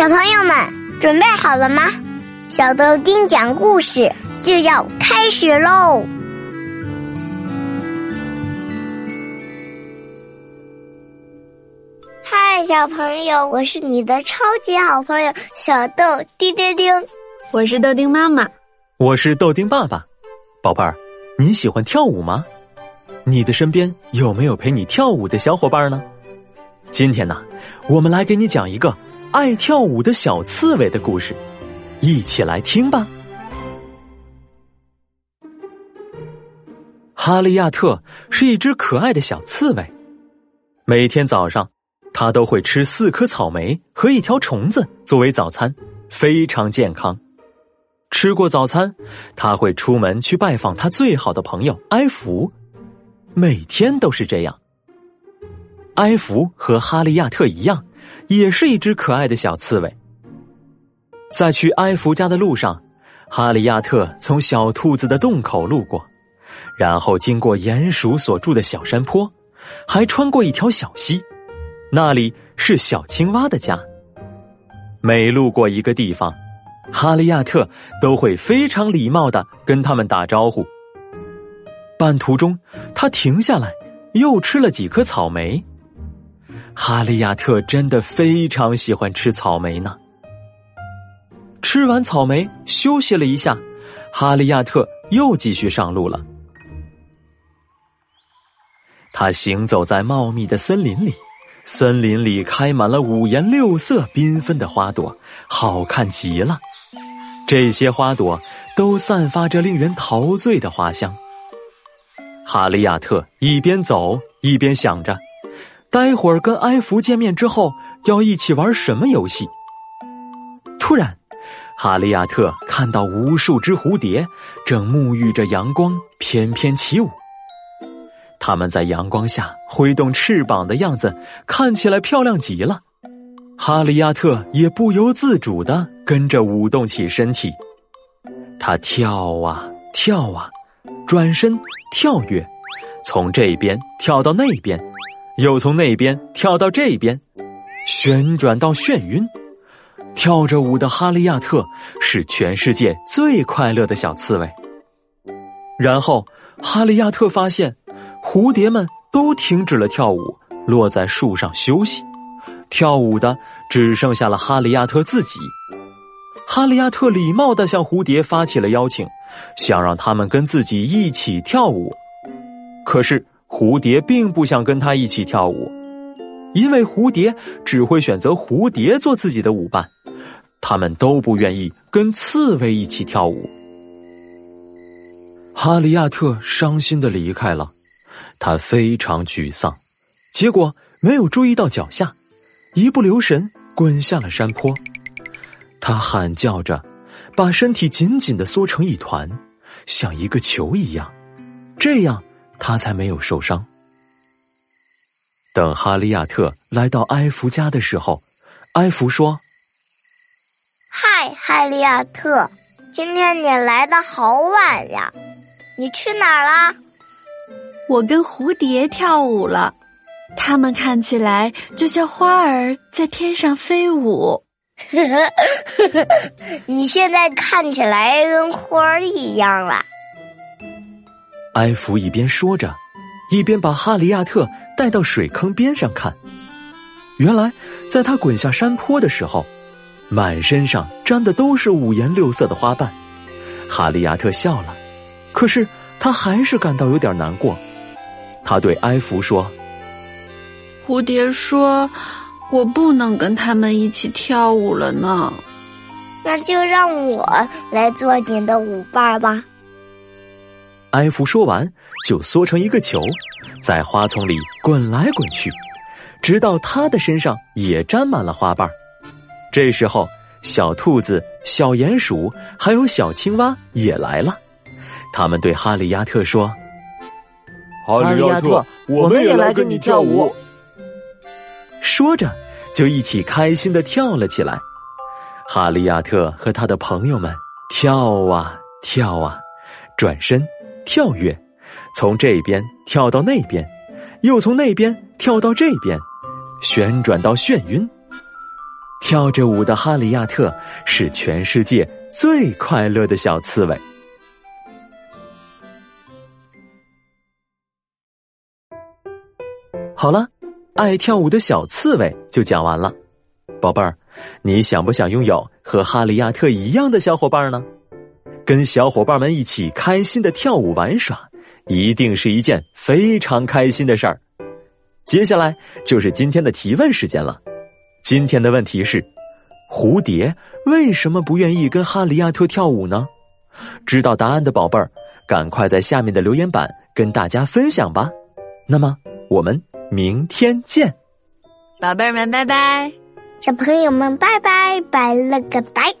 小朋友们准备好了吗？小豆丁讲故事就要开始喽！嗨，小朋友，我是你的超级好朋友小豆丁丁丁。我是豆丁妈妈，我是豆丁爸爸。宝贝儿，你喜欢跳舞吗？你的身边有没有陪你跳舞的小伙伴呢？今天呢，我们来给你讲一个爱跳舞的小刺猬的故事，一起来听吧。哈利亚特是一只可爱的小刺猬，每天早上，它都会吃四颗草莓和一条虫子作为早餐，非常健康。吃过早餐，他会出门去拜访他最好的朋友埃弗，每天都是这样。埃弗和哈利亚特一样，也是一只可爱的小刺猬。在去埃弗家的路上，哈利亚特从小兔子的洞口路过，然后经过鼹鼠所住的小山坡，还穿过一条小溪，那里是小青蛙的家。每路过一个地方，哈利亚特都会非常礼貌的跟他们打招呼。半途中，他停下来，又吃了几颗草莓。哈利亚特真的非常喜欢吃草莓呢。吃完草莓，休息了一下，哈利亚特又继续上路了。他行走在茂密的森林里，森林里开满了五颜六色、缤纷的花朵，好看极了。这些花朵都散发着令人陶醉的花香。哈利亚特一边走一边想着。待会儿跟埃弗见面之后，要一起玩什么游戏？突然，哈利亚特看到无数只蝴蝶正沐浴着阳光翩翩起舞，它们在阳光下挥动翅膀的样子看起来漂亮极了。哈利亚特也不由自主的跟着舞动起身体，他跳啊跳啊，转身跳跃，从这边跳到那边。又从那边跳到这边，旋转到眩晕。跳着舞的哈利亚特是全世界最快乐的小刺猬。然后，哈利亚特发现，蝴蝶们都停止了跳舞，落在树上休息。跳舞的只剩下了哈利亚特自己。哈利亚特礼貌的向蝴蝶发起了邀请，想让他们跟自己一起跳舞。可是。蝴蝶并不想跟他一起跳舞，因为蝴蝶只会选择蝴蝶做自己的舞伴，他们都不愿意跟刺猬一起跳舞。哈利亚特伤心的离开了，他非常沮丧，结果没有注意到脚下，一不留神滚下了山坡。他喊叫着，把身体紧紧的缩成一团，像一个球一样，这样。他才没有受伤。等哈利亚特来到埃弗家的时候，埃弗说：“嗨，哈利亚特，今天你来的好晚呀，你去哪儿啦？”“我跟蝴蝶跳舞了，它们看起来就像花儿在天上飞舞。”“你现在看起来跟花儿一样了。”埃弗一边说着，一边把哈利亚特带到水坑边上看。原来，在他滚下山坡的时候，满身上沾的都是五颜六色的花瓣。哈利亚特笑了，可是他还是感到有点难过。他对埃弗说：“蝴蝶说，我不能跟他们一起跳舞了呢。那就让我来做你的舞伴吧。”埃弗说完，就缩成一个球，在花丛里滚来滚去，直到他的身上也沾满了花瓣。这时候，小兔子、小鼹鼠还有小青蛙也来了。他们对哈利亚特说：“哈利亚特，我们也来跟你跳舞。”说着，就一起开心的跳了起来。哈利亚特和他的朋友们跳啊跳啊，转身。跳跃，从这边跳到那边，又从那边跳到这边，旋转到眩晕。跳着舞的哈利亚特是全世界最快乐的小刺猬。好了，爱跳舞的小刺猬就讲完了。宝贝儿，你想不想拥有和哈利亚特一样的小伙伴呢？跟小伙伴们一起开心的跳舞玩耍，一定是一件非常开心的事儿。接下来就是今天的提问时间了。今天的问题是：蝴蝶为什么不愿意跟哈利亚特跳舞呢？知道答案的宝贝儿，赶快在下面的留言板跟大家分享吧。那么我们明天见，宝贝儿们，拜拜。小朋友们，拜拜，拜了个拜。